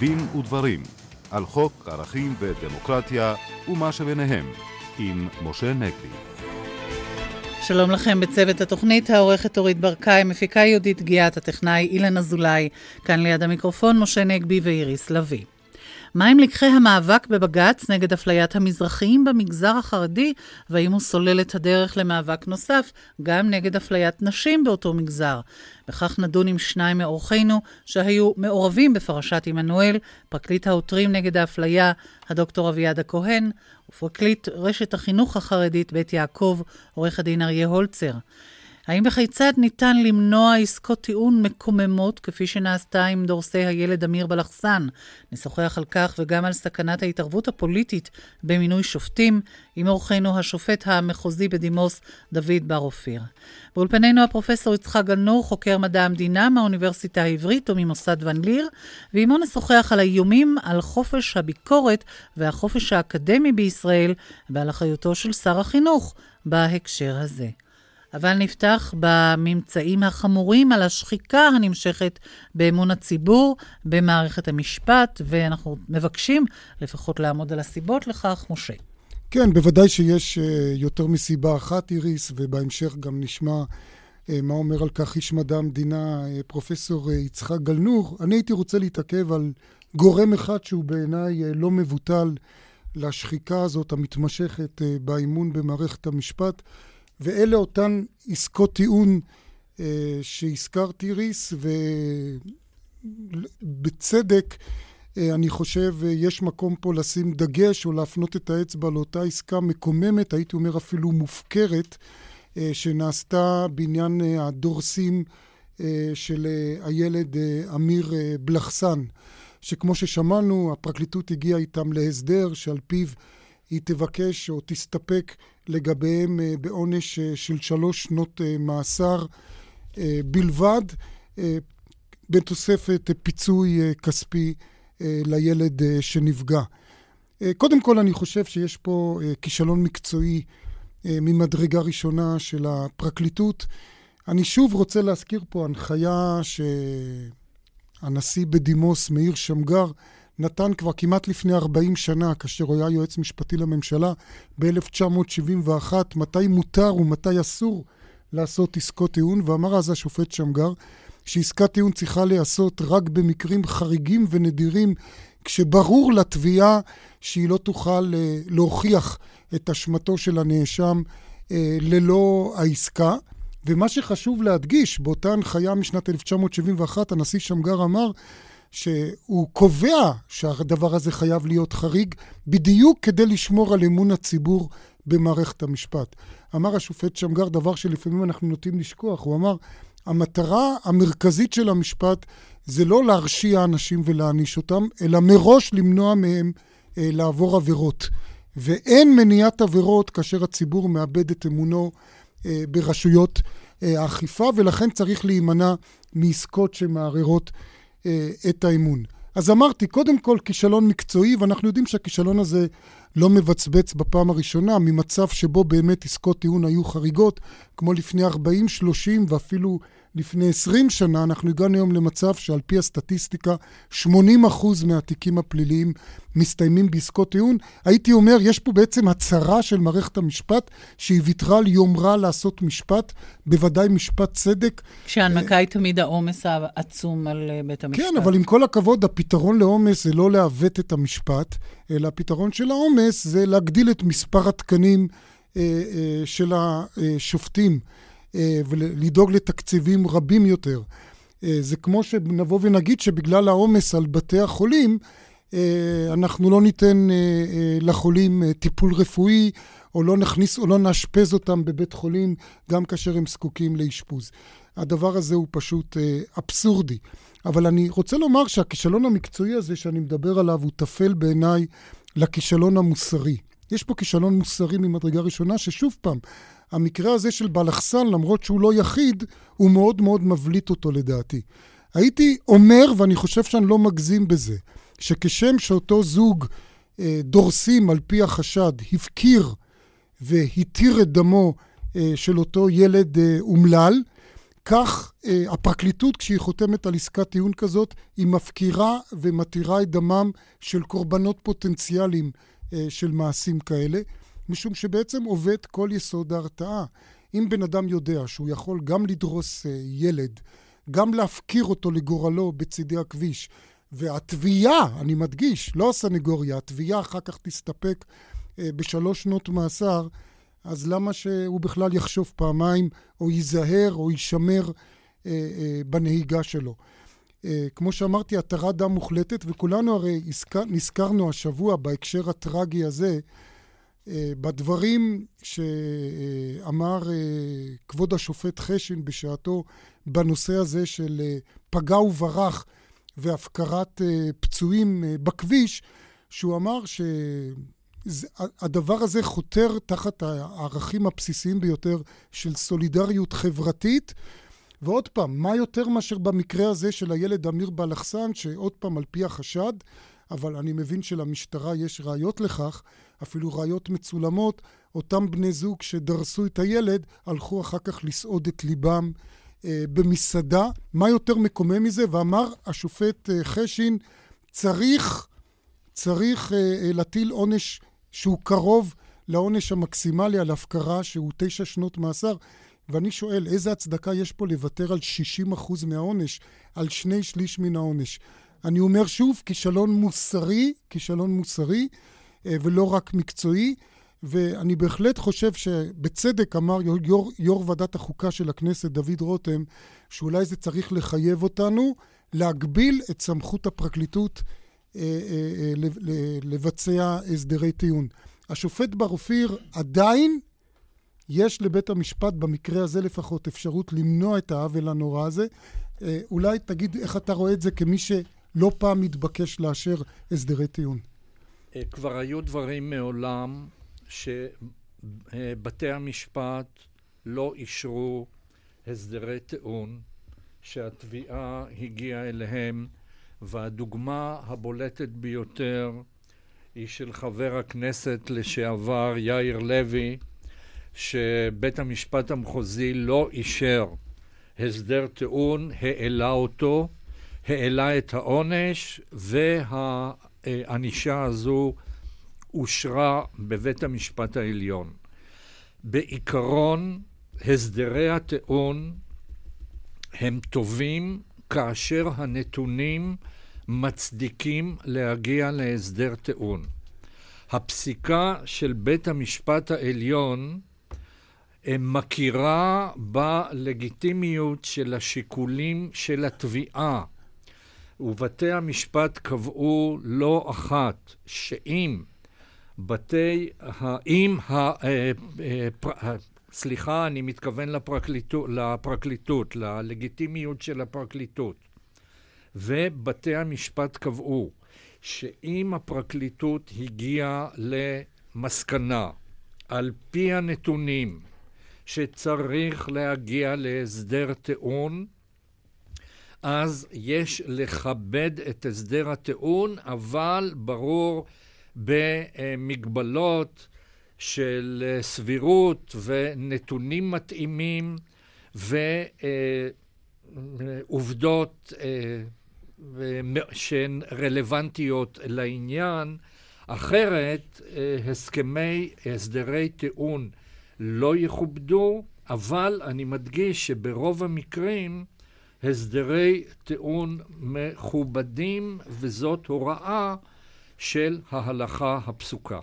דין ודברים על חוק ערכים ודמוקרטיה ומה שביניהם עם משה נגבי. שלום לכם בצוות התוכנית, העורכת אורית ברקאי, מפיקה יהודית גיאת, הטכנאי אילן אזולאי, כאן ליד המיקרופון משה נגבי ואיריס לביא. מהם לקחי המאבק בבג"ץ נגד אפליית המזרחיים במגזר החרדי, והאם הוא סולל את הדרך למאבק נוסף, גם נגד אפליית נשים באותו מגזר? בכך נדון עם שניים מאורחינו שהיו מעורבים בפרשת עמנואל, פרקליט העותרים נגד האפליה, הדוקטור אביעד הכהן, ופרקליט רשת החינוך החרדית בית יעקב, עורך הדין אריה הולצר. האם וכיצד ניתן למנוע עסקות טיעון מקוממות, כפי שנעשתה עם דורסי הילד אמיר בלחסן? נשוחח על כך וגם על סכנת ההתערבות הפוליטית במינוי שופטים, עם אורחנו השופט המחוזי בדימוס, דוד בר אופיר. באולפנינו הפרופסור יצחק גלנור, חוקר מדע המדינה מהאוניברסיטה העברית וממוסד ון ליר, ועימו נשוחח על האיומים על חופש הביקורת והחופש האקדמי בישראל ועל אחריותו של שר החינוך בהקשר הזה. אבל נפתח בממצאים החמורים על השחיקה הנמשכת באמון הציבור במערכת המשפט, ואנחנו מבקשים לפחות לעמוד על הסיבות לכך. משה. כן, בוודאי שיש אה, יותר מסיבה אחת, איריס, ובהמשך גם נשמע אה, מה אומר על כך איש מדע המדינה, אה, פרופסור יצחק גלנור. אני הייתי רוצה להתעכב על גורם אחד שהוא בעיניי לא מבוטל לשחיקה הזאת המתמשכת באמון במערכת המשפט. ואלה אותן עסקות טיעון אה, שהזכרתי, איריס, ובצדק, אה, אני חושב, אה, יש מקום פה לשים דגש או להפנות את האצבע לאותה עסקה מקוממת, הייתי אומר אפילו מופקרת, אה, שנעשתה בעניין אה, הדורסים אה, של אה, הילד אה, אמיר אה, בלחסן, שכמו ששמענו, הפרקליטות הגיעה איתם להסדר שעל פיו היא תבקש או תסתפק לגביהם אה, בעונש אה, של שלוש שנות אה, מאסר בלבד, בתוספת פיצוי כספי לילד שנפגע. קודם כל, אני חושב שיש פה כישלון מקצועי ממדרגה ראשונה של הפרקליטות. אני שוב רוצה להזכיר פה הנחיה שהנשיא בדימוס מאיר שמגר נתן כבר כמעט לפני 40 שנה, כאשר הוא היה יועץ משפטי לממשלה ב-1971, מתי מותר ומתי אסור לעשות עסקות טיעון, ואמר אז השופט שמגר שעסקת טיעון צריכה להיעשות רק במקרים חריגים ונדירים, כשברור לתביעה שהיא לא תוכל אה, להוכיח את אשמתו של הנאשם אה, ללא העסקה. ומה שחשוב להדגיש, באותה הנחיה משנת 1971, הנשיא שמגר אמר שהוא קובע שהדבר הזה חייב להיות חריג, בדיוק כדי לשמור על אמון הציבור במערכת המשפט. אמר השופט שמגר דבר שלפעמים אנחנו נוטים לשכוח, הוא אמר, המטרה המרכזית של המשפט זה לא להרשיע אנשים ולהעניש אותם, אלא מראש למנוע מהם אה, לעבור עבירות. ואין מניעת עבירות כאשר הציבור מאבד את אמונו אה, ברשויות אה, האכיפה, ולכן צריך להימנע מעסקות שמערערות אה, את האמון. אז אמרתי, קודם כל כישלון מקצועי, ואנחנו יודעים שהכישלון הזה לא מבצבץ בפעם הראשונה, ממצב שבו באמת עסקות טיעון היו חריגות, כמו לפני 40, 30 ואפילו לפני 20 שנה, אנחנו הגענו היום למצב שעל פי הסטטיסטיקה, 80% מהתיקים הפליליים מסתיימים בעסקות טיעון. הייתי אומר, יש פה בעצם הצהרה של מערכת המשפט, שהיא ויתרה על יומרה לעשות משפט, בוודאי משפט צדק. כשההנמקה היא תמיד העומס העצום על אה, בית המשפט. כן, אבל עם כל הכבוד, הפתרון לעומס זה לא לעוות את המשפט, אלא הפתרון של העומס זה להגדיל את מספר התקנים אה, אה, של השופטים. אה, ולדאוג לתקציבים רבים יותר. אה, זה כמו שנבוא ונגיד שבגלל העומס על בתי החולים, אה, אנחנו לא ניתן לחולים טיפול רפואי, או לא נכניס או לא נאשפז אותם בבית חולים, גם כאשר הם זקוקים לאשפוז. הדבר הזה הוא פשוט אבסורדי. אבל אני רוצה לומר שהכישלון המקצועי הזה שאני מדבר עליו הוא טפל בעיניי לכישלון המוסרי. יש פה כישלון מוסרי ממדרגה ראשונה, ששוב פעם, המקרה הזה של בלחסן, למרות שהוא לא יחיד, הוא מאוד מאוד מבליט אותו לדעתי. הייתי אומר, ואני חושב שאני לא מגזים בזה, שכשם שאותו זוג אה, דורסים על פי החשד הפקיר והתיר את דמו אה, של אותו ילד אה, אומלל, כך אה, הפרקליטות, כשהיא חותמת על עסקת טיעון כזאת, היא מפקירה ומתירה את דמם של קורבנות פוטנציאליים אה, של מעשים כאלה, משום שבעצם עובד כל יסוד ההרתעה. אם בן אדם יודע שהוא יכול גם לדרוס אה, ילד, גם להפקיר אותו לגורלו בצידי הכביש, והתביעה, אני מדגיש, לא הסנגוריה, התביעה אחר כך תסתפק אה, בשלוש שנות מאסר, אז למה שהוא בכלל יחשוב פעמיים, או ייזהר, או יישמר אה, בנהיגה שלו? אה, כמו שאמרתי, התרת דם מוחלטת, וכולנו הרי הזכר, נזכרנו השבוע בהקשר הטרגי הזה, בדברים שאמר אה, כבוד השופט חשין בשעתו בנושא הזה של אה, פגע וברח והפקרת פצועים בכביש, שהוא אמר שהדבר הזה חותר תחת הערכים הבסיסיים ביותר של סולידריות חברתית. ועוד פעם, מה יותר מאשר במקרה הזה של הילד אמיר בלחסן, שעוד פעם, על פי החשד, אבל אני מבין שלמשטרה יש ראיות לכך, אפילו ראיות מצולמות, אותם בני זוג שדרסו את הילד, הלכו אחר כך לסעוד את ליבם אה, במסעדה. מה יותר מקומם מזה? ואמר השופט אה, חשין, צריך, צריך אה, אה, להטיל עונש שהוא קרוב לעונש המקסימלי על הפקרה, שהוא תשע שנות מאסר. ואני שואל, איזה הצדקה יש פה לוותר על 60% מהעונש, על שני שליש מן העונש? אני אומר שוב, כישלון מוסרי, כישלון מוסרי, ולא רק מקצועי, ואני בהחלט חושב שבצדק אמר יו"ר, יו"ר ועדת החוקה של הכנסת, דוד רותם, שאולי זה צריך לחייב אותנו להגביל את סמכות הפרקליטות אה, אה, לבצע הסדרי טיעון. השופט בר אופיר עדיין יש לבית המשפט, במקרה הזה לפחות, אפשרות למנוע את העוול הנורא הזה. אולי תגיד איך אתה רואה את זה כמי שלא פעם מתבקש לאשר הסדרי טיעון. אה, כבר היו דברים מעולם שבתי המשפט לא אישרו הסדרי טיעון שהתביעה הגיעה אליהם, והדוגמה הבולטת ביותר היא של חבר הכנסת לשעבר יאיר לוי, שבית המשפט המחוזי לא אישר הסדר טיעון, העלה אותו, העלה את העונש, וה... הענישה הזו אושרה בבית המשפט העליון. בעיקרון, הסדרי הטיעון הם טובים כאשר הנתונים מצדיקים להגיע להסדר טיעון. הפסיקה של בית המשפט העליון מכירה בלגיטימיות של השיקולים של התביעה ובתי המשפט קבעו לא אחת שאם בתי, אם ה... אה, אה, סליחה, אני מתכוון לפרקליטות, לפרקליטות, ללגיטימיות של הפרקליטות. ובתי המשפט קבעו שאם הפרקליטות הגיעה למסקנה, על פי הנתונים, שצריך להגיע להסדר טיעון, אז יש לכבד את הסדר הטיעון, אבל ברור במגבלות של סבירות ונתונים מתאימים ועובדות אה, שהן רלוונטיות לעניין. אחרת, אה, הסכמי, הסדרי טיעון לא יכובדו, אבל אני מדגיש שברוב המקרים הסדרי טיעון מכובדים, וזאת הוראה של ההלכה הפסוקה.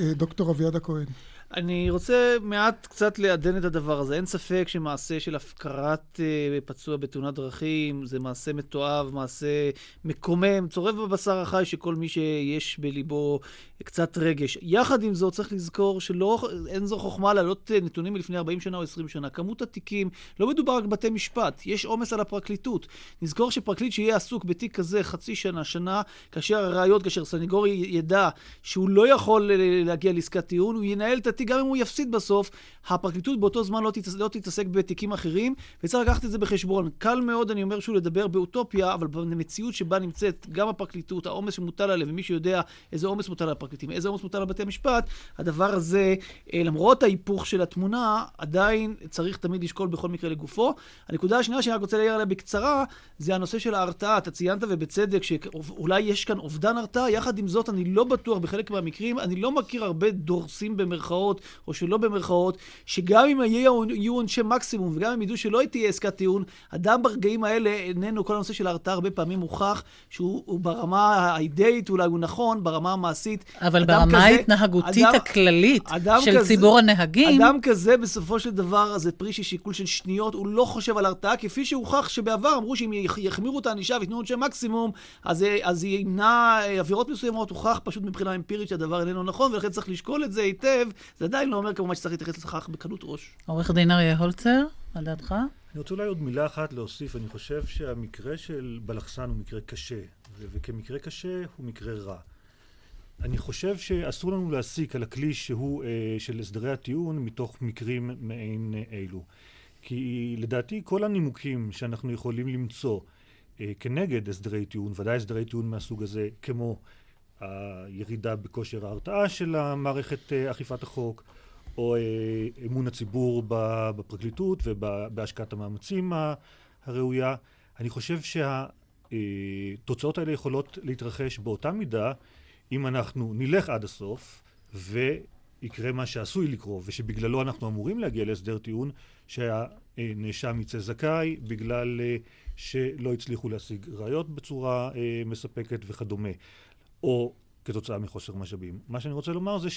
דוקטור אביעד הכהן. אני רוצה מעט קצת לעדן את הדבר הזה. אין ספק שמעשה של הפקרת uh, פצוע בתאונת דרכים זה מעשה מתועב, מעשה מקומם, צורב בבשר החי שכל מי שיש בליבו קצת רגש. יחד עם זאת, צריך לזכור שאין זו חוכמה להעלות אה, נתונים מלפני 40 שנה או 20 שנה. כמות התיקים, לא מדובר רק בבתי משפט, יש עומס על הפרקליטות. נזכור שפרקליט שיהיה עסוק בתיק כזה חצי שנה, שנה, כאשר הראיות, כאשר סניגורי ידע שהוא לא יכול אה, להגיע לעסקת טיעון, הוא ינהל את לדעתי, גם אם הוא יפסיד בסוף, הפרקליטות באותו זמן לא, תתעס... לא תתעסק בתיקים אחרים, וצריך לקחת את זה בחשבון. קל מאוד, אני אומר שוב, לדבר באוטופיה, אבל במציאות שבה נמצאת גם הפרקליטות, העומס שמוטל עליהם, ומי שיודע איזה עומס מוטל על הפרקליטים, איזה עומס מוטל על בתי המשפט, הדבר הזה, אה, למרות ההיפוך של התמונה, עדיין צריך תמיד לשקול בכל מקרה לגופו. הנקודה השנייה שאני רק רוצה להעיר עליה בקצרה, זה הנושא של ההרתעה. אתה ציינת ובצדק שאולי יש כאן אובדן הרתעה, יחד עם זאת, אני לא בטוח בחלק מהמקרים, אני לא מכיר הרבה דורסים במרכאות, או שלא במרכאות, שגם אם יהיו עונשי מקסימום, וגם אם ידעו שלא תהיה עסקת טיעון, אדם ברגעים האלה איננו, כל הנושא של ההרתעה הרבה פעמים מוכח שהוא ברמה האידאית, אולי הוא נכון, ברמה המעשית. אבל ברמה ההתנהגותית הכללית אדם של כזה, ציבור הנהגים... אדם כזה, בסופו של דבר, זה פרי של שיקול של שניות, הוא לא חושב על הרתעה, כפי שהוכח שבעבר אמרו שאם יחמירו את הענישה וייתנו עונשי מקסימום, אז, אז ימנע עבירות מסוימות, הוכח פשוט מבחינה אמפירית שהדבר איננו נכון, ולכן צריך לשקול את זה היטב. זה עדיין לא אומר כמובן שצריך להתייחס לכך בקלות ראש. עורך דין אריה הולצר, על דעתך? אני רוצה אולי עוד מילה אחת להוסיף. אני חושב שהמקרה של בלחסן הוא מקרה קשה, וכמקרה קשה הוא מקרה רע. אני חושב שאסור לנו להסיק על הכלי שהוא אה, של הסדרי הטיעון מתוך מקרים מעין אלו. כי לדעתי כל הנימוקים שאנחנו יכולים למצוא אה, כנגד הסדרי טיעון, ודאי הסדרי טיעון מהסוג הזה, כמו הירידה בכושר ההרתעה של המערכת אה, אכיפת החוק, או אה, אמון הציבור בפרקליטות ובהשקעת המאמצים הראויה. אני חושב שהתוצאות האלה יכולות להתרחש באותה מידה אם אנחנו נלך עד הסוף ויקרה מה שעשוי לקרות ושבגללו אנחנו אמורים להגיע להסדר טיעון שהנאשם יצא זכאי בגלל שלא הצליחו להשיג ראיות בצורה מספקת וכדומה. או כתוצאה מחוסר משאבים. מה שאני רוצה לומר זה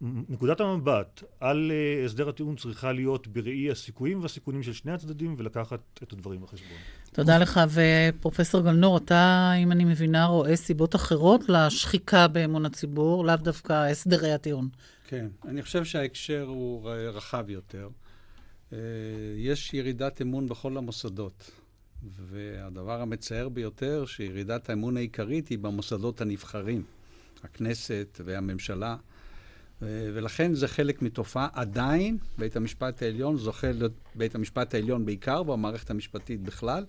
שנקודת המבט על אה, הסדר הטיעון צריכה להיות בראי הסיכויים והסיכונים של שני הצדדים ולקחת את הדברים בחשבון. תודה לך. ופרופסור גלנור, אתה, אם אני מבינה, רואה סיבות אחרות לשחיקה באמון הציבור, לאו דווקא הסדרי הטיעון. כן, אני חושב שההקשר הוא רחב יותר. אה, יש ירידת אמון בכל המוסדות. והדבר המצער ביותר, שירידת האמון העיקרית היא במוסדות הנבחרים, הכנסת והממשלה. ולכן זה חלק מתופעה. עדיין בית המשפט העליון זוכה, בית המשפט העליון בעיקר, והמערכת המשפטית בכלל,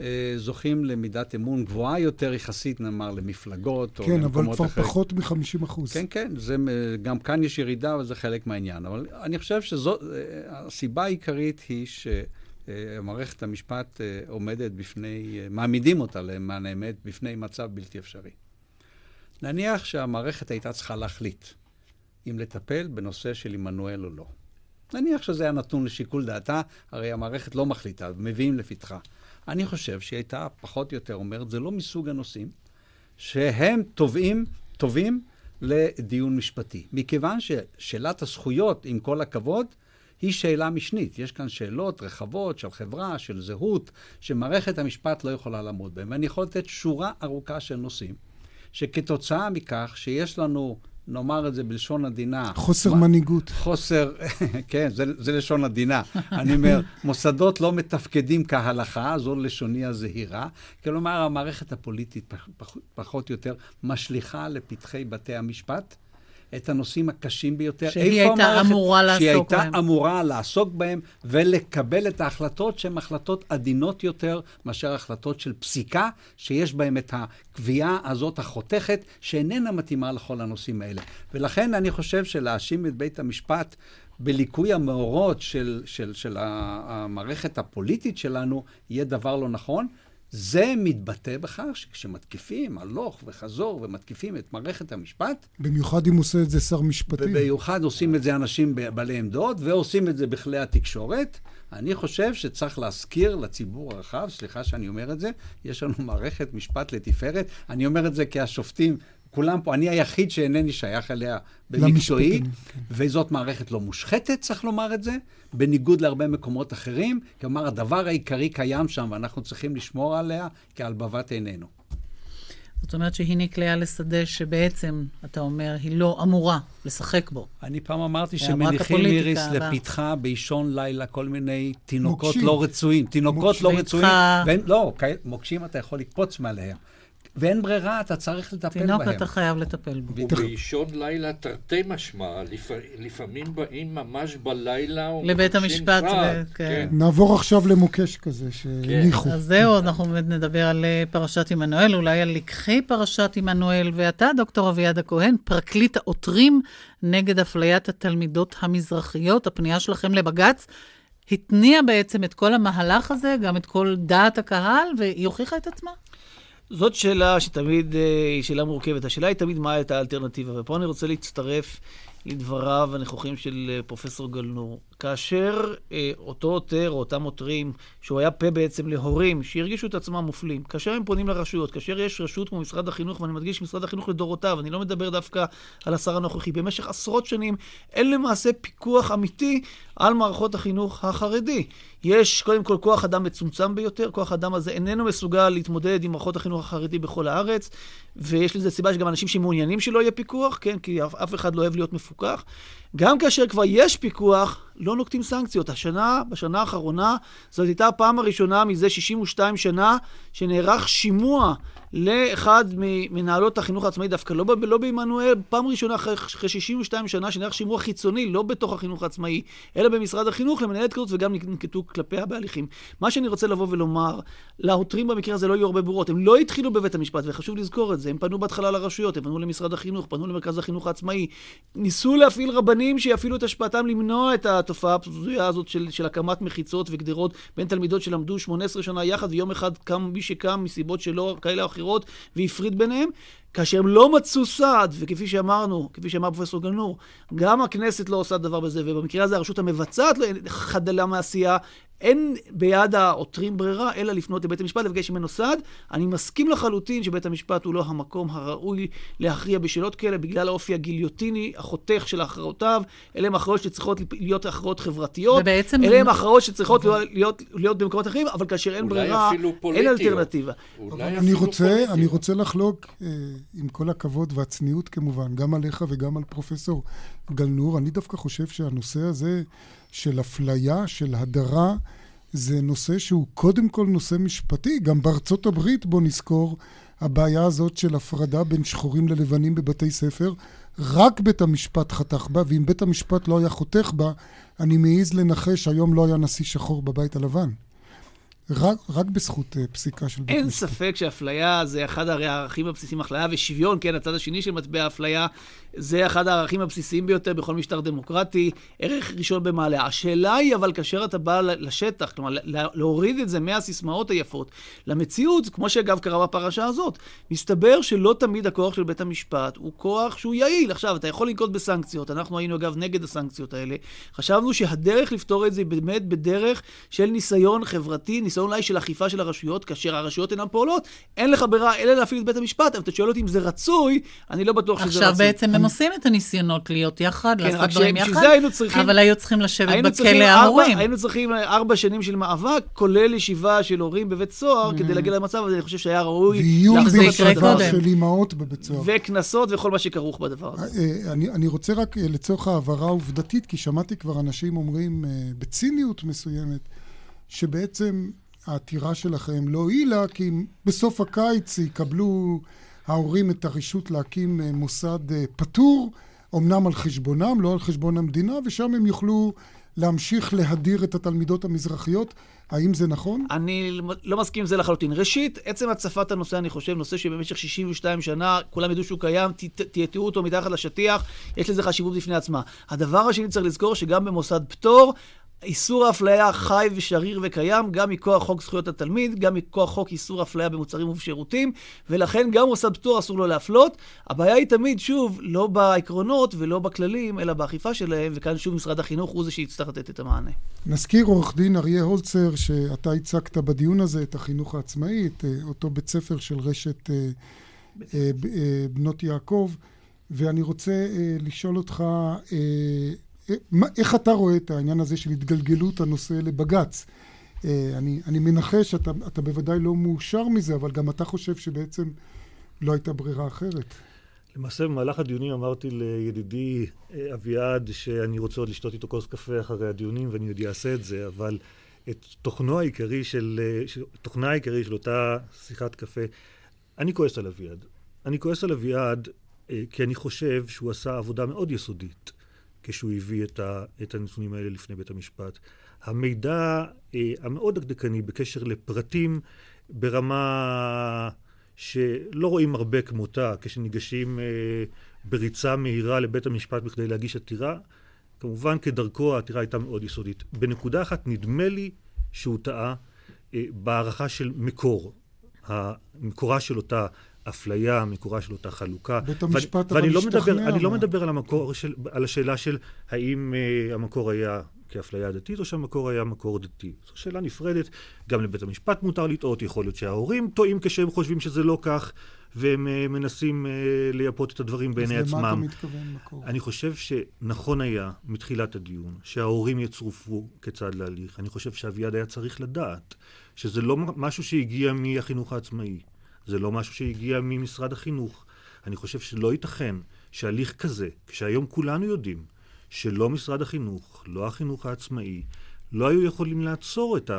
אה, זוכים למידת אמון גבוהה יותר יחסית, נאמר, למפלגות כן, או למקומות אחרים. כן, אבל כבר פחות מ-50 אחוז. כן, כן, זה, גם כאן יש ירידה, אבל זה חלק מהעניין. אבל אני חושב שזו, אה, העיקרית היא ש... אה, מערכת המשפט אה, עומדת בפני, אה, מעמידים אותה למען האמת, בפני מצב בלתי אפשרי. נניח שהמערכת הייתה צריכה להחליט אם לטפל בנושא של עמנואל או לא. נניח שזה היה נתון לשיקול דעתה, הרי המערכת לא מחליטה, מביאים לפתחה. אני חושב שהיא הייתה פחות או יותר אומרת, זה לא מסוג הנושאים שהם טובים, טובים לדיון משפטי. מכיוון ששאלת הזכויות, עם כל הכבוד, היא שאלה משנית. יש כאן שאלות רחבות של חברה, של זהות, שמערכת המשפט לא יכולה לעמוד בהן. ואני יכול לתת שורה ארוכה של נושאים, שכתוצאה מכך שיש לנו נאמר את זה בלשון עדינה. חוסר מה, מנהיגות. חוסר, כן, זה, זה לשון עדינה. אני אומר, מוסדות לא מתפקדים כהלכה, זו לשוני הזהירה. כלומר, המערכת הפוליטית פח, פחות או יותר משליכה לפתחי בתי המשפט. את הנושאים הקשים ביותר. שהיא הייתה המערכת, אמורה לעסוק בהם. שהיא הייתה בהם. אמורה לעסוק בהם ולקבל את ההחלטות שהן החלטות עדינות יותר מאשר החלטות של פסיקה, שיש בהן את הקביעה הזאת החותכת, שאיננה מתאימה לכל הנושאים האלה. ולכן אני חושב שלהאשים את בית המשפט בליקוי המאורות של, של, של המערכת הפוליטית שלנו, יהיה דבר לא נכון. זה מתבטא בכך שכשמתקיפים הלוך וחזור ומתקיפים את מערכת המשפט... במיוחד אם עושה את זה שר משפטים. ובמיוחד עושים את זה אנשים בעלי עמדות, ועושים את זה בכלי התקשורת. אני חושב שצריך להזכיר לציבור הרחב, סליחה שאני אומר את זה, יש לנו מערכת משפט לתפארת. אני אומר את זה כי השופטים כולם פה, אני היחיד שאינני שייך אליה במקצועי, כן. וזאת מערכת לא מושחתת, צריך לומר את זה, בניגוד להרבה מקומות אחרים. כלומר, הדבר העיקרי קיים שם, ואנחנו צריכים לשמור עליה כעל בבת עינינו. זאת אומרת שהיא נקלעה לשדה שבעצם, אתה אומר, היא לא אמורה לשחק בו. אני פעם אמרתי שמניחים איריס לפתחה באישון לילה כל מיני תינוקות מוקשים. לא רצויים. תינוקות לא מוקשים לא רצויים. והם, לא, מוקשים אתה יכול לקפוץ מעליהם. ואין ברירה, אתה צריך לטפל תינוק בהם. אתה חייב לטפל בו. ובאישון לילה תרתי משמע, לפ... לפעמים באים ממש בלילה לבית המשפט, ו- כן. נעבור עכשיו למוקש כזה שהניחו. אז זהו, אנחנו באמת נדבר על אה, פרשת עמנואל, אולי על לקחי פרשת עמנואל, ואתה, דוקטור אביעד הכהן, פרקליט העותרים נגד אפליית התלמידות המזרחיות, הפנייה שלכם לבג"ץ. התניע בעצם את כל המהלך הזה, גם את כל דעת הקהל, והיא הוכיחה את עצמה. זאת שאלה שתמיד אה, היא שאלה מורכבת. השאלה היא תמיד מה הייתה האלטרנטיבה, ופה אני רוצה להצטרף לדבריו הנכוחים של אה, פרופסור גלנור. כאשר אה, אותו עותר, או אותם עותרים, שהוא היה פה בעצם להורים שהרגישו את עצמם מופלים, כאשר הם פונים לרשויות, כאשר יש רשות כמו משרד החינוך, ואני מדגיש משרד החינוך לדורותיו, אני לא מדבר דווקא על השר הנוכחי, במשך עשרות שנים אין למעשה פיקוח אמיתי על מערכות החינוך החרדי. יש קודם כל כוח אדם מצומצם ביותר, כוח האדם הזה איננו מסוגל להתמודד עם מערכות החינוך החרדי בכל הארץ, ויש לזה סיבה שגם אנשים שמעוניינים שלא יהיה פיקוח, כן, כי אף אחד לא אוהב להיות מפוקח. גם כאשר כבר יש פיקוח, לא נוקטים סנקציות. השנה, בשנה האחרונה, זאת הייתה הפעם הראשונה מזה 62 שנה שנערך שימוע לאחד ממנהלות החינוך העצמאי, דווקא לא, לא בעמנואל, פעם ראשונה אחרי, אחרי 62 שנה שנערך שימוע חיצוני, לא בתוך החינוך העצמאי, אלא במשרד החינוך למנהלת כזאת, וגם ננקטו כלפיה בהליכים. מה שאני רוצה לבוא ולומר, לעותרים במקרה הזה לא יהיו הרבה ברורות. הם לא התחילו בבית המשפט, וחשוב לזכור את זה. הם פנו בהתחלה לרשויות, הם פנו למשרד החינוך, פנו למרכז החינוך העצמאי. ניסו להפעיל רבנים שיפעילו את השפעתם למנוע את התופעה הבזויה הזאת של, של הקמת מחיצות וגדרות בין תלמידות שלמדו 18 שנה יחד, ויום אחד קם מי שקם מסיבות שלא כאלה או והפריד ביניהם. כאשר הם לא מצאו סעד, וכפי שאמרנו, כפי שאמר פרופסור גנור, גם הכנסת לא עושה דבר בזה, ובמקרה הזה הרשות המבצעת לא חדלה מעשייה, אין ביד העותרים ברירה, אלא לפנות לבית המשפט לבקש ממנו סעד. אני מסכים לחלוטין שבית המשפט הוא לא המקום הראוי להכריע בשאלות כאלה, בגלל האופי הגיליוטיני, החותך של הכרעותיו. אלה הם הכרעות שצריכות להיות הכרעות חברתיות. ובעצם... אלה הם הכרעות שצריכות להיות, להיות, להיות במקומות אחרים, אבל כאשר אין ברירה, אין. אלטרנטיבה. אני רוצה. אני רוצה לחלוק, אה, עם כל הכבוד והצניעות כמובן, גם עליך וגם על פרופסור גלנור. אני דווקא חושב שהנושא הזה של אפליה, של הדרה, זה נושא שהוא קודם כל נושא משפטי. גם בארצות הברית, בוא נזכור, הבעיה הזאת של הפרדה בין שחורים ללבנים בבתי ספר, רק בית המשפט חתך בה, ואם בית המשפט לא היה חותך בה, אני מעז לנחש, היום לא היה נשיא שחור בבית הלבן. רק, רק בזכות uh, פסיקה של בית אין משפט. ספק שאפליה זה אחד הרי הערכים הבסיסיים, אפליה ושוויון, כן, הצד השני של מטבע האפליה, זה אחד הערכים הבסיסיים ביותר בכל משטר דמוקרטי, ערך ראשון במעלה. השאלה היא, אבל כאשר אתה בא לשטח, כלומר, לה- להוריד את זה מהסיסמאות היפות למציאות, כמו שאגב קרה בפרשה הזאת, מסתבר שלא תמיד הכוח של בית המשפט הוא כוח שהוא יעיל. עכשיו, אתה יכול לנקוט בסנקציות, אנחנו היינו אגב נגד הסנקציות האלה. חשבנו שהדרך לפתור את זה היא באמת בדרך של ניסיון חברתי, ניסיון אולי של אכיפה של הרשויות, כאשר הרשויות אינן פועלות, אין לך ברירה אלא להפעיל את בית המשפט, אבל אתה שואל אותי אם זה רצוי, אני לא בטוח שזה רצוי. עכשיו בעצם הם עושים את הניסיונות להיות יחד, כן, לעשות דברים יחד, זה היינו צריכים- אבל היו צריכים לשבת היינו צריכים בכלא ארבע- ההורים. היינו צריכים ארבע שנים של מאבק, כולל ישיבה של הורים בבית סוהר, Mm-hmm. כדי להגיע למצב הזה, אני חושב שהיה ראוי להחזיר את קודם. של אימהות בבית סוהר. וקנסות וכל מה שכרוך בדבר הזה. אה, אני, אני רוצה רק אה, לצורך העברה עובדתית, כי שמעתי כבר אנשים אומרים אה, בציניות מסוימת, שבעצם העתירה שלכם לא הועילה, כי בסוף הקיץ יקבלו ההורים את הרשות להקים אה, מוסד אה, פטור, אמנם על חשבונם, לא על חשבון המדינה, ושם הם יוכלו להמשיך להדיר את התלמידות המזרחיות. האם זה נכון? אני לא מסכים עם זה לחלוטין. ראשית, עצם הצפת הנושא, אני חושב, נושא שבמשך 62 שנה, כולם ידעו שהוא קיים, תיעטו אותו מתחת לשטיח, יש לזה חשיבות בפני עצמה. הדבר השני, צריך לזכור שגם במוסד פטור, איסור האפליה חי ושריר וקיים, גם מכוח חוק זכויות התלמיד, גם מכוח חוק איסור אפליה במוצרים ובשירותים, ולכן גם מוסד פטור אסור לו להפלות. הבעיה היא תמיד, שוב, לא בעקרונות ולא בכללים, אלא באכיפה שלהם, וכאן שוב משרד החינוך הוא זה שיצטרך לתת את המענה. נזכיר עורך דין אריה הולצר, שאתה הצגת בדיון הזה את החינוך העצמאי, את אה, אותו בית ספר של רשת אה, אה, בנות יעקב, ואני רוצה לשאול אותך, מה- איך אתה רואה את העניין הזה של התגלגלות הנושא לבג"ץ? אה, אני, אני מנחש שאתה אתה בוודאי לא מאושר מזה, אבל גם אתה חושב שבעצם לא הייתה ברירה אחרת. למעשה במהלך הדיונים אמרתי לידידי אה, אביעד שאני רוצה עוד לשתות איתו כוס קפה אחרי הדיונים ואני עוד אעשה את זה, אבל את תוכנו העיקרי של, אה, תוכנה העיקרי של אותה שיחת קפה אני כועס על אביעד. אני כועס על אביעד כי אני חושב שהוא עשה עבודה מאוד יסודית כשהוא הביא את, ה, את הנתונים האלה לפני בית המשפט. המידע אה, המאוד דקדקני בקשר לפרטים ברמה שלא רואים הרבה כמותה כשניגשים אה, בריצה מהירה לבית המשפט בכדי להגיש עתירה, כמובן כדרכו העתירה הייתה מאוד יסודית. בנקודה אחת נדמה לי שהוא טעה אה, בהערכה של מקור, המקורה של אותה אפליה, מקורה של אותה חלוקה. בית המשפט אבל אבל השתכנע. השתכנע. אני לא מה? מדבר על, המקור של, על השאלה של האם uh, המקור היה כאפליה דתית או שהמקור היה מקור דתי. זו שאלה נפרדת. גם לבית המשפט מותר לטעות, יכול להיות שההורים טועים כשהם חושבים שזה לא כך, והם uh, מנסים uh, לייפות את הדברים בעיני אז למה אתה עצמם. מתכוון מקור? אני חושב שנכון היה מתחילת הדיון שההורים יצורפו כצד להליך. אני חושב שאביעד היה צריך לדעת שזה לא משהו שהגיע מהחינוך העצמאי, זה לא משהו שהגיע ממשרד החינוך. אני חושב שלא ייתכן שהליך כזה, כשהיום כולנו יודעים שלא משרד החינוך, לא החינוך העצמאי, לא היו יכולים לעצור את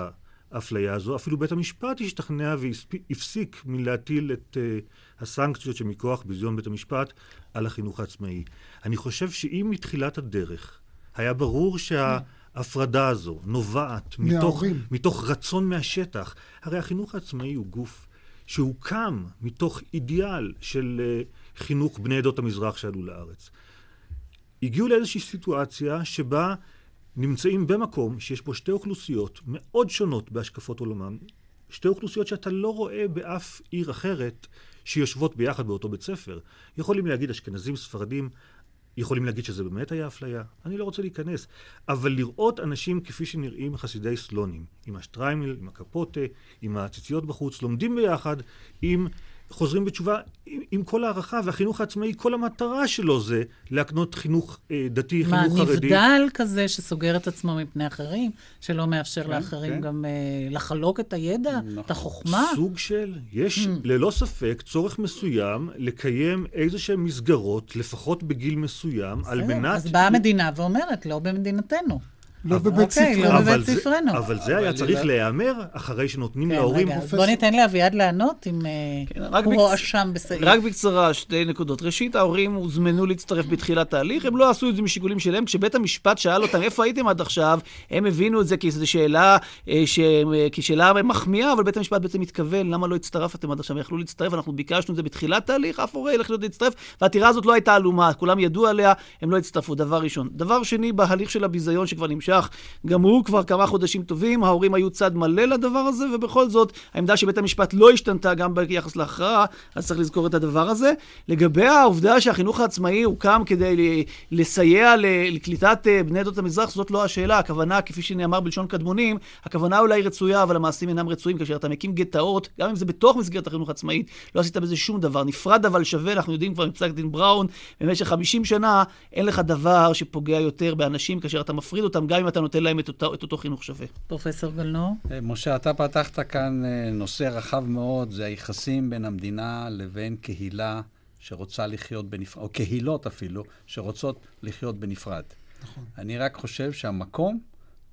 האפליה הזו, אפילו בית המשפט השתכנע והפסיק מלהטיל את uh, הסנקציות שמכוח ביזיון בית המשפט על החינוך העצמאי. אני חושב שאם מתחילת הדרך היה ברור שההפרדה הזו נובעת מתוך. מתוך רצון מהשטח, הרי החינוך העצמאי הוא גוף שהוקם מתוך אידיאל של uh, חינוך בני עדות המזרח שעלו לארץ. הגיעו לאיזושהי סיטואציה שבה נמצאים במקום שיש בו שתי אוכלוסיות מאוד שונות בהשקפות עולמם, שתי אוכלוסיות שאתה לא רואה באף עיר אחרת שיושבות ביחד באותו בית ספר. יכולים להגיד אשכנזים, ספרדים, יכולים להגיד שזה באמת היה אפליה, אני לא רוצה להיכנס. אבל לראות אנשים כפי שנראים חסידי סלונים, עם השטריימל, עם הקפוטה, עם הציציות בחוץ, לומדים ביחד, עם חוזרים בתשובה, עם, עם כל הערכה, והחינוך העצמאי, כל המטרה שלו זה להקנות חינוך אה, דתי, מה, חינוך חרדי. נבדל כזה שסוגר את עצמו מפני אחרים, שלא מאפשר כן, לאחרים כן. גם אה, לחלוק את הידע, נכון. את החוכמה? סוג של, יש Mm. ללא ספק צורך מסוים לקיים איזה שהן מסגרות, לפחות בגיל מסוים, על בסדר, מנת... אז באה המדינה ואומרת, לא במדינתנו. לא בבית אוקיי, ספרנו. לא אבל בבית זה- ספרנו. אבל זה היה צריך לא- להיאמר אחרי שנותנים כן, להורים... בוא ניתן לאביעד לענות אם אה, כן, הוא הואשם בסעיף. רק בקצרה, שתי נקודות. ראשית, ההורים הוזמנו להצטרף בתחילת ההליך, הם לא עשו את זה משיקולים שלהם. כשבית המשפט שאל אותם, איפה הייתם עד עכשיו, הם הבינו את זה כאיזו שאלה, אה, כשאלה מחמיאה, אבל בית המשפט בעצם התכוון, למה לא הצטרפתם עד עכשיו? יכלו להצטרף, אנחנו ביקשנו את זה בתחילת ההליך, אף הורה ילך להיות להצטרף, והעתירה הזאת לא הייתה עלומה, כולם ידעו עליה, הם לא הצטרפו, דבר ראשון. דבר שני, בהליך של הביזיון שכבר נמשך, גם הוא כבר כמה חודשים טובים, ההורים היו צד מלא לדבר הזה, ובכל זאת, העמדה של בית המשפט לא השתנתה גם ביחס להכרעה, אז צריך לזכור את הדבר הזה. לגבי העובדה שהחינוך העצמאי הוקם כדי לסייע לקליטת אה, בני עדות המזרח, זאת לא השאלה. הכוונה, כפי שנאמר בלשון קדמונים, הכוונה אולי רצויה, אבל המעשים אינם רצויים. כאשר אתה מקים גטאות, גם אם זה בתוך מסגרת החינוך העצמאית, לא עשית בזה שום דבר. נפרד אבל שווה, אנחנו יודעים כבר מפסק דין בראון, במשך 50 שנה, אין לך דבר שפוגע יותר באנשים כאשר אתה מפריד אותם, גם אם אתה נותן להם את אותו, את אותו חינוך שווה. פרופסור גלנור? אה, משה, אתה פתחת כאן אה, נושא רחב מאוד, זה היחסים בין המדינה לבין קהילה שרוצה לחיות בנפרד, או קהילות אפילו, שרוצות לחיות בנפרד. נכון. אני רק חושב שהמקום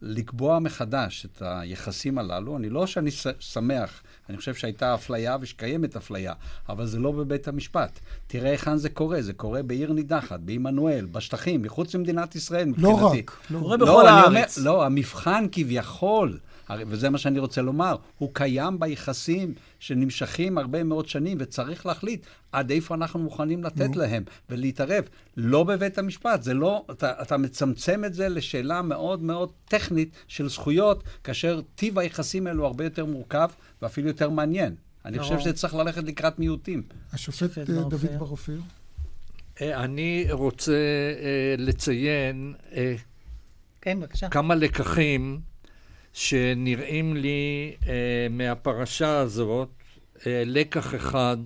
לקבוע מחדש את היחסים הללו, אני לא שאני שמח, אני חושב שהייתה אפליה ושקיימת אפליה, אבל זה לא בבית המשפט. תראה היכן זה קורה, זה קורה בעיר נידחת, בעמנואל, בשטחים, מחוץ למדינת ישראל לא מבחינתי. רק. לא קורה. בכל אומר, הארץ. לא, המבחן כביכול, וזה מה שאני רוצה לומר, הוא קיים ביחסים שנמשכים הרבה מאוד שנים, וצריך להחליט עד איפה אנחנו מוכנים לתת להם ולהתערב. לא בבית המשפט, זה לא, אתה, אתה מצמצם את זה לשאלה מאוד מאוד טכנית של זכויות, כאשר טיב היחסים האלו הרבה יותר מורכב ואפילו יותר מעניין. אני חושב ברור. שצריך ללכת לקראת מיעוטים. השופט אה, בר דוד. בר אופיר. אה, אני רוצה אה, לציין כן, בבקשה. כמה לקחים שנראים לי אה, מהפרשה הזאת. אה, לקח אחד,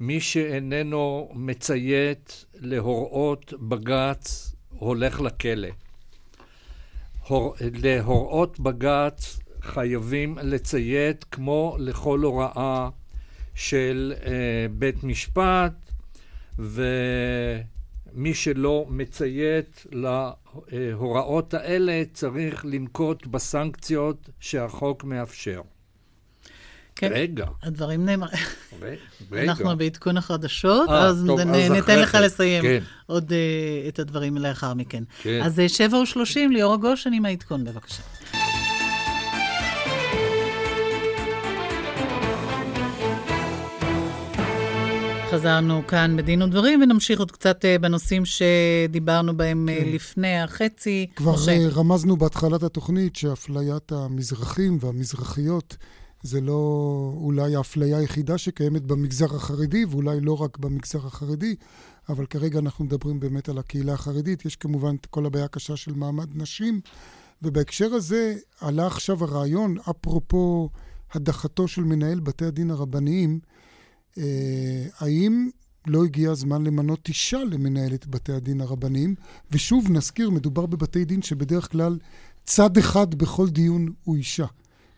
מי שאיננו מציית להוראות בג"ץ הולך לכלא. הור... להוראות בג"ץ חייבים לציית כמו לכל הוראה של אה, בית משפט, ומי שלא מציית להוראות האלה צריך לנקוט בסנקציות שהחוק מאפשר. כן. רגע, הדברים נאמרים. רגע. אנחנו בעדכון החדשות, אה, אז טוב, נ- אז ניתן אחרי לך לסיים כן. עוד אה, את הדברים לאחר מכן. כן. אז אה, שבע ושלושים, ליאור הגושן עם העדכון, בבקשה. חזרנו כאן בדין ודברים, ונמשיך עוד קצת אה, בנושאים שדיברנו בהם אה, לפני החצי. כבר משה. אה, רמזנו בהתחלת התוכנית שאפליית המזרחים והמזרחיות זה לא אולי האפליה היחידה שקיימת במגזר החרדי, ואולי לא רק במגזר החרדי, אבל כרגע אנחנו מדברים באמת על הקהילה החרדית. יש כמובן את כל הבעיה הקשה של מעמד נשים, ובהקשר הזה עלה עכשיו הרעיון, אפרופו הדחתו של מנהל בתי הדין הרבניים, האם לא הגיע הזמן למנות אישה למנהלת בתי הדין הרבניים? ושוב נזכיר, מדובר בבתי דין שבדרך כלל צד אחד בכל דיון הוא אישה,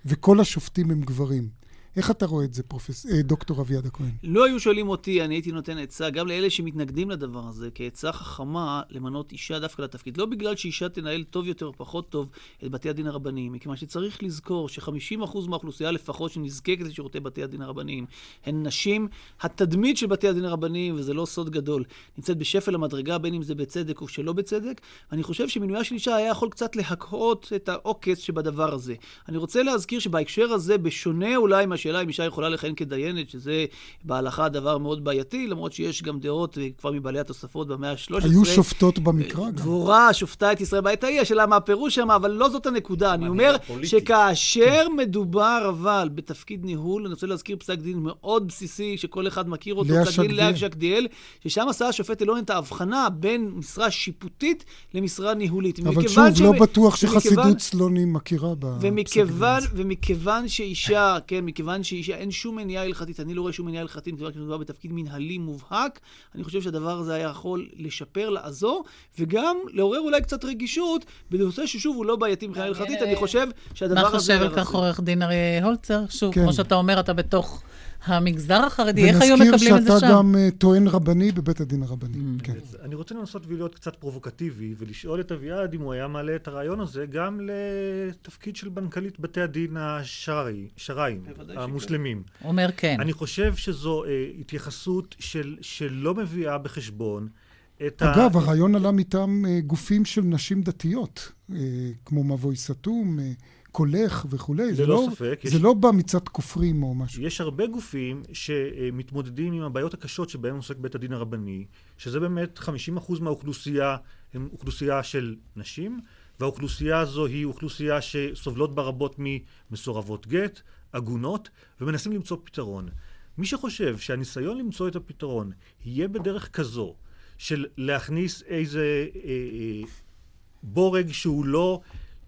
וכל השופטים הם גברים. איך אתה רואה את זה, פרופס... אה, דוקטור אביעד הכהן? לא היו שואלים אותי, אני הייתי נותן עצה, גם לאלה שמתנגדים לדבר הזה, כעצה חכמה למנות אישה דווקא לתפקיד. לא בגלל שאישה תנהל טוב יותר או פחות טוב את בתי הדין הרבניים, מכיוון שצריך לזכור ש-50% מהאוכלוסייה לפחות שנזקקת לשירותי בתי הדין הרבניים הן נשים. התדמית של בתי הדין הרבניים, וזה לא סוד גדול, נמצאת בשפל המדרגה, בין אם זה בצדק או שלא בצדק. ואני חושב שמינויה של אישה היה יכול קצת להקהות את העוקץ שבדבר הזה. אני רוצה להזכיר שבהקשר הזה, בשונה אולי מהשאלה אם אישה יכולה לכהן כדיינת, שזה בהלכה דבר מאוד בעייתי, למרות שיש גם דעות אה, כבר מבעלי התוספות במאה ה-13. היו שופטות במקרא גם. דבורה שופטה את ישראל בעת ההיא, השאלה מה הפירוש שם, אבל לא זאת הנקודה. אני אומר. שכאשר מדובר אבל בתפקיד ניהול, אני רוצה להזכיר פסק דין מאוד בסיסי, שכל אחד מכיר אותו, פסק דין לאה שקדיאל. ששם עשה השופט אלון את ההבחנה בין משרה שיפוטית למשרה ניהולית. אבל שוב, לא בטוח שחסידות סלוני מכירה בפסק ומכיוון, הזה. ומכיוון שאישה, כן, מכיוון שאישה, אין שום מניעה הלכתית, אני לא רואה שום מניעה הלכתית, מכיוון שמדובר בתפקיד מנהלי מובהק, אני חושב שהדבר הזה היה יכול לשפר, לעזור, וגם לעורר אולי קצת רגישות, בנושא ששוב הוא לא בעייתי מבחינה הלכתית, אני חושב שהדבר מה הזה... חושב היה על כך. עורך דין אריה הולצר? שוב, כן. כמו שאתה אומר, אתה בתוך המגזר החרדי, איך היו ונזכיר מקבלים את זה שאתה שם? גם אה, טוען רבני בבית הדין הרבני. Mm. כן. אני רוצה לנסות ולהיות קצת פרובוקטיבי ולשאול את אביעד אם הוא היה מעלה את הרעיון הזה גם לתפקיד של מנכ"לית בתי הדין השרעי, שרעיים, בוודאי שכן. המוסלמים. אומר כן. אני חושב שזו אה, התייחסות של, שלא מביאה בחשבון את ה... אגב, הרעיון עלה מטעם אה, גופים של נשים דתיות, אה, כמו מבוי סתום, אה, קולך וכולי. זה לא- ספק, זה יש- לא בא מצד כופרים או משהו. יש הרבה גופים שמתמודדים עם הבעיות הקשות שבהן עוסק בית הדין הרבני, שזה באמת 50% מהאוכלוסייה הם אוכלוסייה של נשים, והאוכלוסייה הזו היא אוכלוסייה שסובלות בה רבות ממסורבות גט, עגונות, ומנסים למצוא פתרון. מי שחושב שהניסיון למצוא את הפתרון יהיה בדרך כזו של להכניס איזה אה, אה, בורג שהוא לא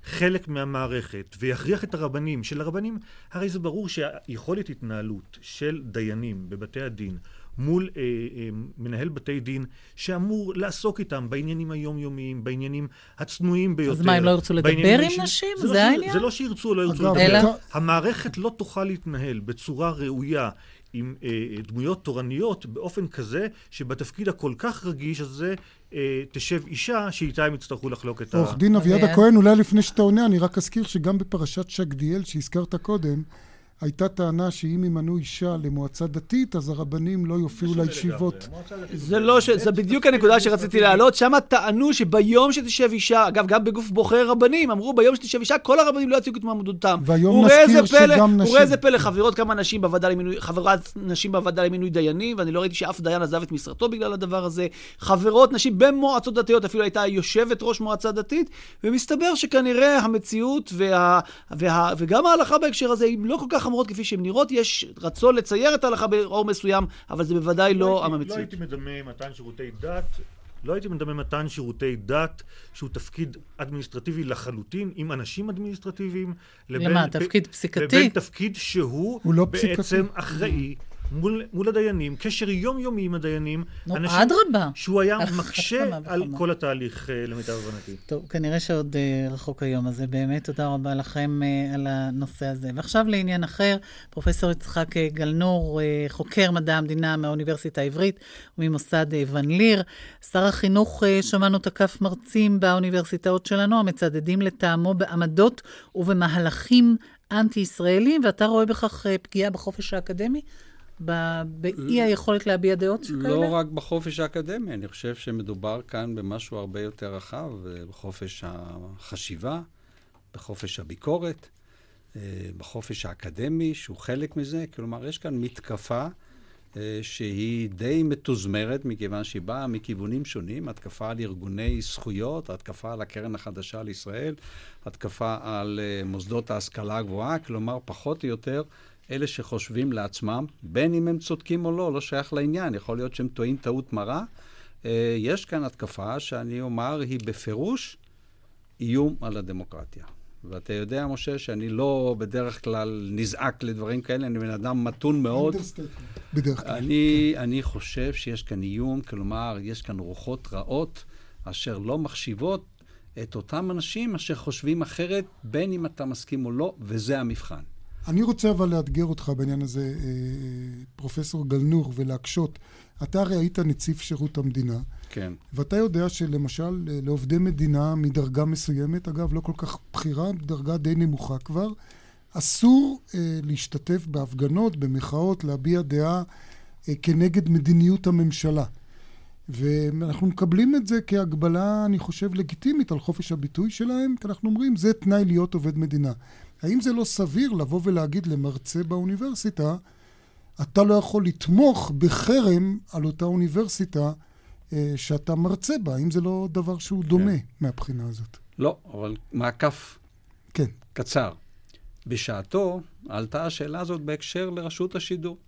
חלק מהמערכת ויכריח את הרבנים, שלרבנים הרי זה ברור שהיכולת התנהלות של דיינים בבתי הדין מול אה, אה, מנהל בתי דין שאמור לעסוק איתם בעניינים היומיומיים, בעניינים הצנועים ביותר. מה, הם לא ירצו לדבר עם האישיים. נשים? זה, זה לא, ש- העניין? זה לא שירצו או לא ירצו לדבר. אלא- המערכת לא תוכל להתנהל בצורה ראויה עם אה, דמויות תורניות באופן כזה שבתפקיד הכל כך רגיש הזה אה, תשב אישה שאיתה הם יצטרכו לחלוק את ה... עורך דין אביעד אביעד. הכהן, אולי לפני שאתה עונה, אני רק אזכיר שגם בפרשת שקדיאל, שהזכרת קודם, הייתה טענה שאם ימנו אישה למועצה דתית, אז הרבנים לא יופיעו לישיבות. זה לא ש... זה בדיוק הנקודה שרציתי להעלות. שם טענו שביום שתשב אישה, אגב, גם בגוף בוחר רבנים, אמרו ביום שתשב אישה, כל הרבנים לא יציגו את מועמדותם. והיום נזכיר שגם נשים. וראה איזה פלא, חברות כמה נשים בוועדה למינוי, חברת נשים בוועדה למינוי דיינים, ואני לא ראיתי שאף דיין עזב את משרתו בגלל הדבר הזה. חברות נשים במועצות דתיות, אפילו הייתה יושבת ראש מועצה דתית, ומסתבר שכנראה המציאות וה, וה, וגם ההלכה בהקשר הזה הן לא כל כך חמורות כפי שהן נראות. יש רצון לצייר את ההלכה באור מסוים, אבל זה בוודאי לא הייתי- המציאות. לא הייתי מדמה מתן שירותי דת, לא הייתי מדמה מתן שירותי דת, שהוא תפקיד אדמיניסטרטיבי לחלוטין, עם אנשים אדמיניסטרטיביים, לבין... למה, תפקיד פסיקתי? לבין תפקיד שהוא הוא לא בעצם פסיקתי. אחראי מול, מול הדיינים, קשר יומיומי עם הדיינים. נו, אדרבה. שהוא היה מקשה על. כל התהליך, אה, למיטב הבנתי. טוב, כנראה שעוד uh, רחוק היום הזה. באמת, תודה רבה לכם uh, על הנושא הזה. ועכשיו לעניין אחר, פרופ' יצחק אה, גלנור, uh, חוקר מדע המדינה מהאוניברסיטה העברית וממוסד uh, ון ליר. שר החינוך, uh, שמענו תקף מרצים באוניברסיטאות שלנו, המצדדים לטעמו בעמדות ובמהלכים אנטי-ישראלים, ואתה רואה בכך אה, פגיעה בחופש האקדמי? באי היכולת להביע דעות שכאלה? לא רק בחופש האקדמי, אני חושב שמדובר כאן במשהו הרבה יותר רחב, אה, בחופש החשיבה, בחופש הביקורת, אה, בחופש האקדמי, שהוא חלק מזה. כלומר, יש כאן מתקפה אה, שהיא די מתוזמרת, מכיוון שהיא באה מכיוונים שונים, התקפה על ארגוני זכויות, התקפה על הקרן החדשה לישראל, התקפה על מוסדות ההשכלה הגבוהה, כלומר, פחות או יותר אלה שחושבים לעצמם, בין אם הם צודקים או לא, לא שייך לעניין, יכול להיות שהם טועים טעות מרה. אה, יש כאן התקפה שאני אומר, היא בפירוש איום על הדמוקרטיה. ואתה יודע, משה, שאני לא בדרך כלל נזעק לדברים כאלה, אני בן אדם מתון מאוד. בדרך כלל. אני, אני חושב שיש כאן איום, כלומר, יש כאן רוחות רעות אשר לא מחשיבות את אותם אנשים אשר חושבים אחרת, בין אם אתה מסכים או לא, וזה המבחן. אני רוצה אבל לאתגר אותך בעניין הזה, אה, פרופסור גלנור, ולהקשות. אתה הרי היית נציב שירות המדינה. כן. ואתה יודע שלמשל אה, לעובדי מדינה מדרגה מסוימת, אגב, לא כל כך בכירה, דרגה די נמוכה כבר, אסור אה, להשתתף בהפגנות, במחאות, להביע דעה אה, כנגד מדיניות הממשלה. ואנחנו מקבלים את זה כהגבלה, אני חושב, לגיטימית על חופש הביטוי שלהם, כי אנחנו אומרים, זה תנאי להיות עובד מדינה. האם זה לא סביר לבוא ולהגיד למרצה באוניברסיטה, אתה לא יכול לתמוך בחרם על אותה אוניברסיטה אה, שאתה מרצה בה? האם זה לא דבר שהוא דומה כן. מהבחינה הזאת? לא, אבל מעקף כן. קצר. בשעתו עלתה השאלה הזאת בהקשר לרשות השידור.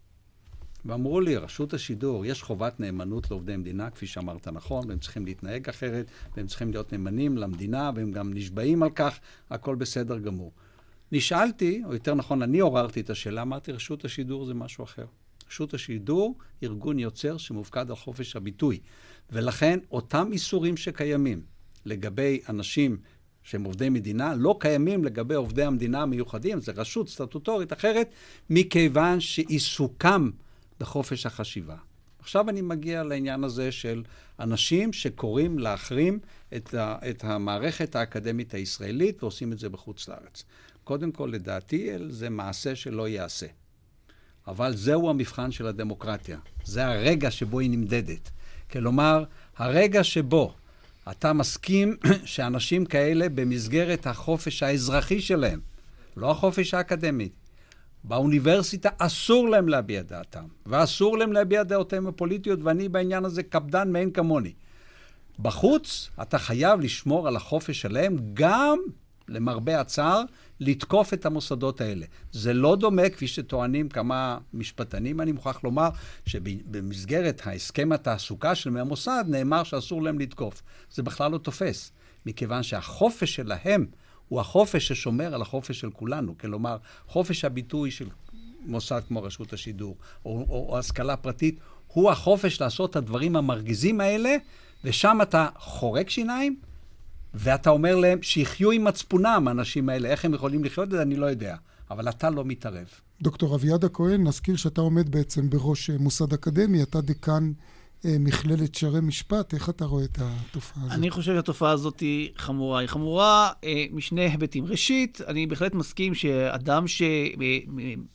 ואמרו לי, רשות השידור, יש חובת נאמנות לעובדי מדינה, כפי שאמרת נכון, והם צריכים להתנהג אחרת, והם צריכים להיות נאמנים למדינה, והם גם נשבעים על כך, הכל בסדר גמור. נשאלתי, או יותר נכון, אני עוררתי את השאלה, אמרתי, רשות השידור זה משהו אחר. רשות השידור, ארגון יוצר שמופקד על חופש הביטוי. ולכן, אותם איסורים שקיימים לגבי אנשים שהם עובדי מדינה, לא קיימים לגבי עובדי המדינה המיוחדים, זו רשות סטטוטורית אחרת, מכיוון שעיסוקם בחופש החשיבה. עכשיו אני מגיע לעניין הזה של אנשים שקוראים להחרים את, ה, את המערכת האקדמית הישראלית ועושים את זה בחוץ לארץ. קודם כל, לדעתי, זה מעשה שלא ייעשה. אבל זהו המבחן של הדמוקרטיה. זה הרגע שבו היא נמדדת. כלומר, הרגע שבו אתה מסכים שאנשים כאלה, במסגרת החופש האזרחי שלהם, לא החופש האקדמי, באוניברסיטה אסור להם להביע דעתם, ואסור להם להביע דעותיהם הפוליטיות, ואני בעניין הזה קפדן מאין כמוני. בחוץ, אתה חייב לשמור על החופש שלהם, גם, למרבה הצער, לתקוף את המוסדות האלה. זה לא דומה, כפי שטוענים כמה משפטנים, אני מוכרח לומר, שבמסגרת ההסכם התעסוקה של המוסד נאמר שאסור להם לתקוף. זה בכלל לא תופס, מכיוון שהחופש שלהם הוא החופש ששומר על החופש של כולנו. כלומר, חופש הביטוי של מוסד כמו רשות השידור, או, או, או השכלה פרטית, הוא החופש לעשות את הדברים המרגיזים האלה, ושם אתה חורק שיניים, ואתה אומר להם שיחיו עם מצפונם, האנשים האלה. איך הם יכולים לחיות את זה, אני לא יודע. אבל אתה לא מתערב. דוקטור אביעד הכהן, נזכיר שאתה עומד בעצם בראש אה, מוסד אקדמי, אתה דיקן מכללת שערי משפט, איך אתה רואה את התופעה הזאת? אני חושב שהתופעה הזאת היא חמורה. היא חמורה אה, משני היבטים. ראשית, אני בהחלט מסכים שאדם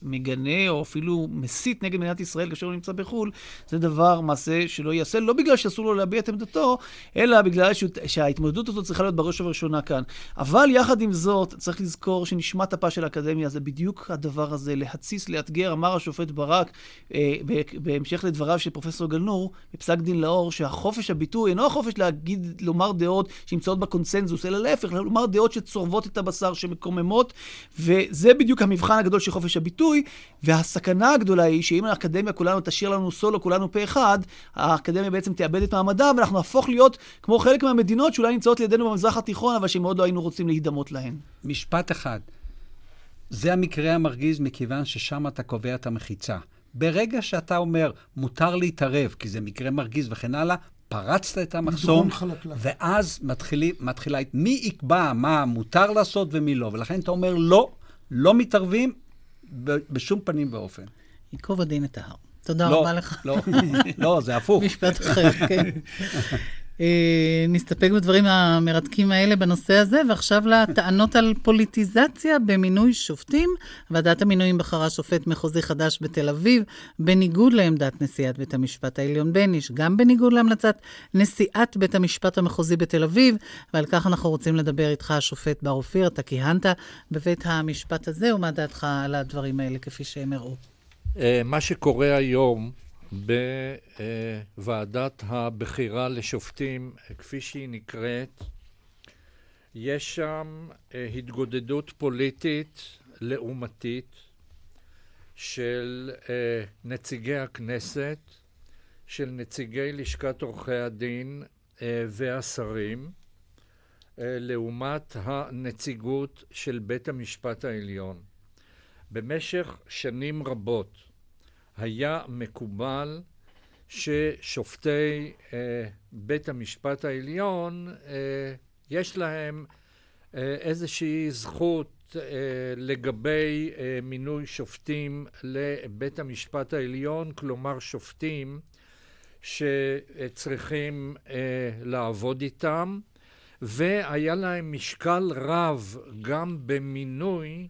שמגנה או אפילו מסית נגד מדינת ישראל כאשר הוא נמצא בחו"ל, זה דבר, מעשה שלא ייעשה, לא בגלל שאסור לו להביע את עמדתו, אלא בגלל שההתמודדות הזאת צריכה להיות בראש ובראשונה כאן. אבל יחד עם זאת, צריך לזכור שנשמת אפה של האקדמיה זה בדיוק הדבר הזה, להתסיס, לאתגר. אמר השופט ברק, אה, בהמשך לדבריו של פרופסור גלנור, בפסק דין לאור, שהחופש הביטוי אינו החופש להגיד, לומר דעות שנמצאות בקונסנזוס, אלא להפך, לומר דעות שצורבות את הבשר, שמקוממות, וזה בדיוק המבחן הגדול של חופש הביטוי, והסכנה הגדולה היא שאם האקדמיה כולנו תשאיר לנו סולו, כולנו פה אחד, האקדמיה בעצם תאבד את מעמדה, ואנחנו נהפוך להיות כמו חלק מהמדינות שאולי נמצאות לידינו במזרח התיכון, אבל שמאוד לא היינו רוצים להידמות להן. משפט אחד. זה המקרה המרגיז מכיוון ששם אתה קובע את המחיצה. ברגע שאתה אומר, מותר להתערב, כי זה מקרה מרגיז וכן הלאה, פרצת את המחסום, ואז מתחילי, מתחילה, מי יקבע מה מותר לעשות ומי לא, ולכן אתה אומר, לא, לא מתערבים בשום פנים ואופן. ייקוב הדין את ההר. תודה לא, רבה לך. לא, לא, זה הפוך. משפט אחר, כן. אה, נסתפק בדברים המרתקים האלה בנושא הזה, ועכשיו לטענות על פוליטיזציה במינוי שופטים. ועדת המינויים בחרה שופט מחוזי חדש בתל אביב, בניגוד לעמדת נשיאת בית המשפט העליון בניש, גם בניגוד להמלצת נשיאת בית המשפט המחוזי בתל אביב, ועל כך אנחנו רוצים לדבר איתך, השופט בר אופיר, אתה כיהנת בבית המשפט הזה, ומה דעתך על הדברים האלה כפי שהם הראו? אה, מה שקורה היום בוועדת הבחירה לשופטים, כפי שהיא נקראת, יש שם אה, התגודדות פוליטית לעומתית של אה, נציגי הכנסת, של נציגי לשכת עורכי הדין והשרים, לעומת הנציגות של בית המשפט העליון. במשך שנים רבות היה מקובל ששופטי אה, בית המשפט העליון, אה, יש להם אה, איזושהי זכות אה, לגבי אה, מינוי שופטים לבית המשפט העליון, כלומר שופטים שצריכים אה, לעבוד איתם, והיה להם משקל רב גם במינוי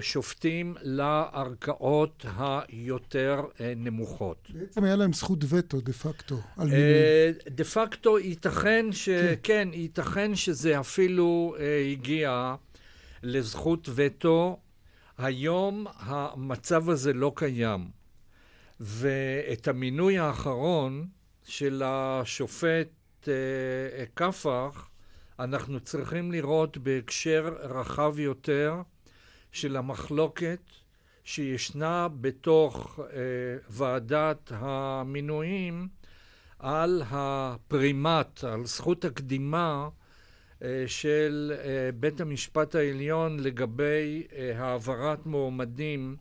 שופטים לערכאות היותר אה, נמוכות. בעצם היה להם זכות וטו דה פקטו אה. דה פקטו ייתכן ש... כן, כן ייתכן שזה אפילו הגיע לזכות וטו. היום המצב הזה לא קיים. ואת המינוי האחרון של השופט קפח, אנחנו צריכים לראות בהקשר רחב יותר. של המחלוקת שישנה בתוך אה, ועדת המינויים על הפרימט, על זכות הקדימה אה, של אה, בית המשפט העליון לגבי אה, העברת מועמדים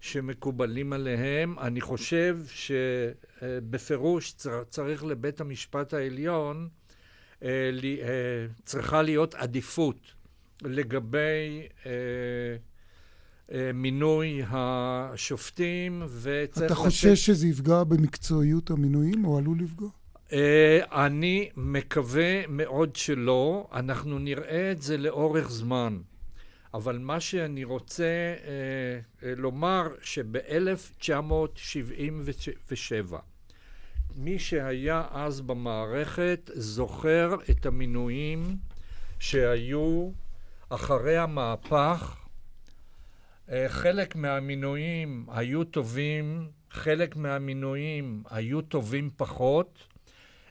שמקובלים עליהם. אני חושב שבפירוש צריך לבית המשפט העליון, אה, אה, צריכה להיות עדיפות לגבי אה, אה, מינוי השופטים, וצריך אתה חושש לתת... שזה יפגע במקצועיות המינויים, או עלול לפגוע? אה, אני מקווה מאוד שלא. אנחנו נראה את זה לאורך זמן. אבל מה שאני רוצה אה, אה, לומר, שב-1977, מי שהיה אז במערכת זוכר את המינויים שהיו אחרי המהפך, אה, חלק מהמינויים היו טובים, חלק מהמינויים היו טובים פחות.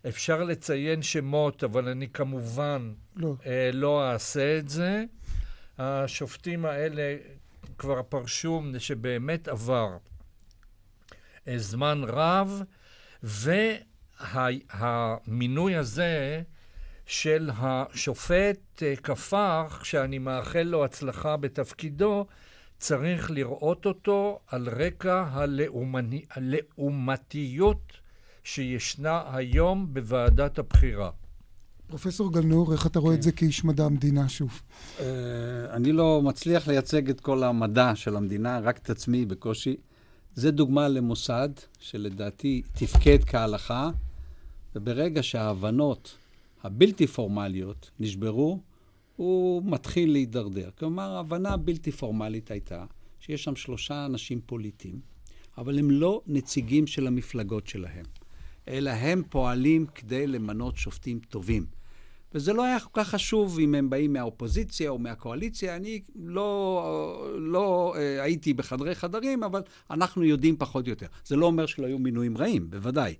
אפשר לציין שמות, אבל אני כמובן לא, אה, לא אעשה את זה. השופטים האלה כבר פרשו, שבאמת עבר אה, זמן רב, והמינוי הזה של השופט אה, כפח, שאני מאחל לו הצלחה בתפקידו, צריך לראות אותו על רקע הלאומני, הלאומתיות שישנה היום בוועדת הבחירה. פרופסור גלנור, איך אתה רואה כן. את זה כאיש מדע המדינה שוב? Uh, אני לא מצליח לייצג את כל המדע של המדינה, רק את עצמי בקושי. זה דוגמה למוסד שלדעתי תפקד כהלכה, וברגע שההבנות הבלתי פורמליות נשברו, הוא מתחיל להידרדר. כלומר, ההבנה הבלתי פורמלית הייתה שיש שם שלושה אנשים פוליטיים, אבל הם לא נציגים של המפלגות שלהם, אלא הם פועלים כדי למנות שופטים טובים. וזה לא היה כל כך חשוב אם הם באים מהאופוזיציה או מהקואליציה. אני לא, לא אה, הייתי בחדרי חדרים, אבל אנחנו יודעים פחות או יותר. זה לא אומר שלא היו מינויים רעים, בוודאי.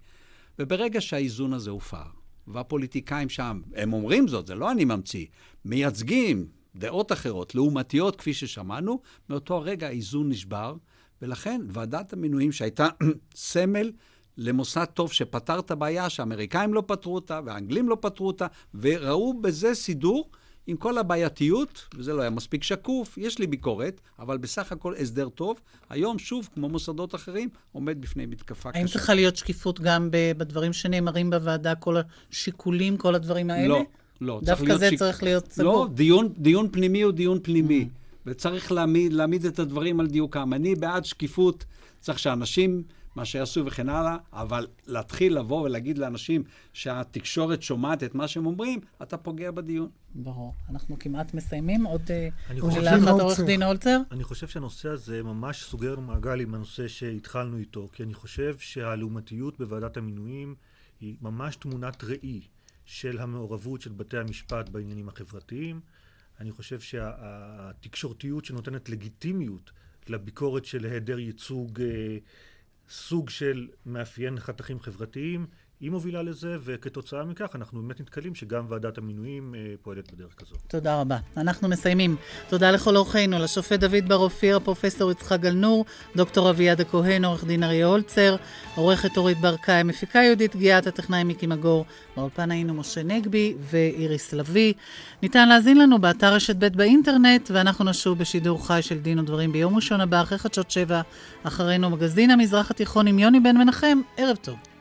וברגע שהאיזון הזה הופר, והפוליטיקאים שם, הם אומרים זאת, זה לא אני ממציא, מייצגים דעות אחרות, לעומתיות, כפי ששמענו, מאותו הרגע האיזון נשבר, ולכן ועדת המינויים שהייתה סמל למוסד טוב שפתר את הבעיה, שהאמריקאים לא פתרו אותה והאנגלים לא פתרו אותה, וראו בזה סידור. עם כל הבעייתיות, וזה לא היה מספיק שקוף, יש לי ביקורת, אבל בסך הכל הסדר טוב. היום, שוב, כמו מוסדות אחרים, עומד בפני מתקפה קשה. האם צריכה להיות שקיפות גם בדברים שנאמרים בוועדה, כל השיקולים, כל הדברים האלה? לא, לא. דווקא זה שיק... צריך להיות סגור. לא, דיון, דיון פנימי הוא דיון פנימי, mm. וצריך להעמיד, להעמיד את הדברים על דיוקם. אני בעד שקיפות, צריך שאנשים מה שיעשו וכן הלאה, אבל להתחיל לבוא ולהגיד לאנשים שהתקשורת שומעת את מה שהם אומרים, אתה פוגע בדיון. ברור. אנחנו כמעט מסיימים. עוד אני חושב- מילה אחת, עורך דין דין הולצר? אני חושב שהנושא הזה ממש סוגר מעגל עם הנושא שהתחלנו איתו, כי אני חושב שהלעומתיות בוועדת המינויים היא ממש תמונת ראי של המעורבות של בתי המשפט בעניינים החברתיים. אני חושב שהתקשורתיות שנותנת לגיטימיות לביקורת של היעדר ייצוג אה, סוג של מאפיין חתכים חברתיים, היא מובילה לזה, וכתוצאה מכך אנחנו באמת נתקלים שגם ועדת המינויים אה, פועלת בדרך כזו. תודה רבה. אנחנו מסיימים. תודה לכל אורחינו, לשופט דוד בר אופיר, הפרופסור יצחק גלנור, דוקטור אביעד הכהן, עורך דין אריה הולצר, עורכת אורית ברקאי, מפיקה יהודית גיאת, הטכנאי מיקי מגור. באולפן היינו משה נגבי ואיריס לביא. ניתן להזין לנו באתר רשת ב' באינטרנט, ואנחנו נשוב בשידור חי של דין ודברים ביום ראשון הבא, אחרי חדשות שבע, אחרינו מגזין המזרח התיכון עם יוני בן מנחם. ערב טוב.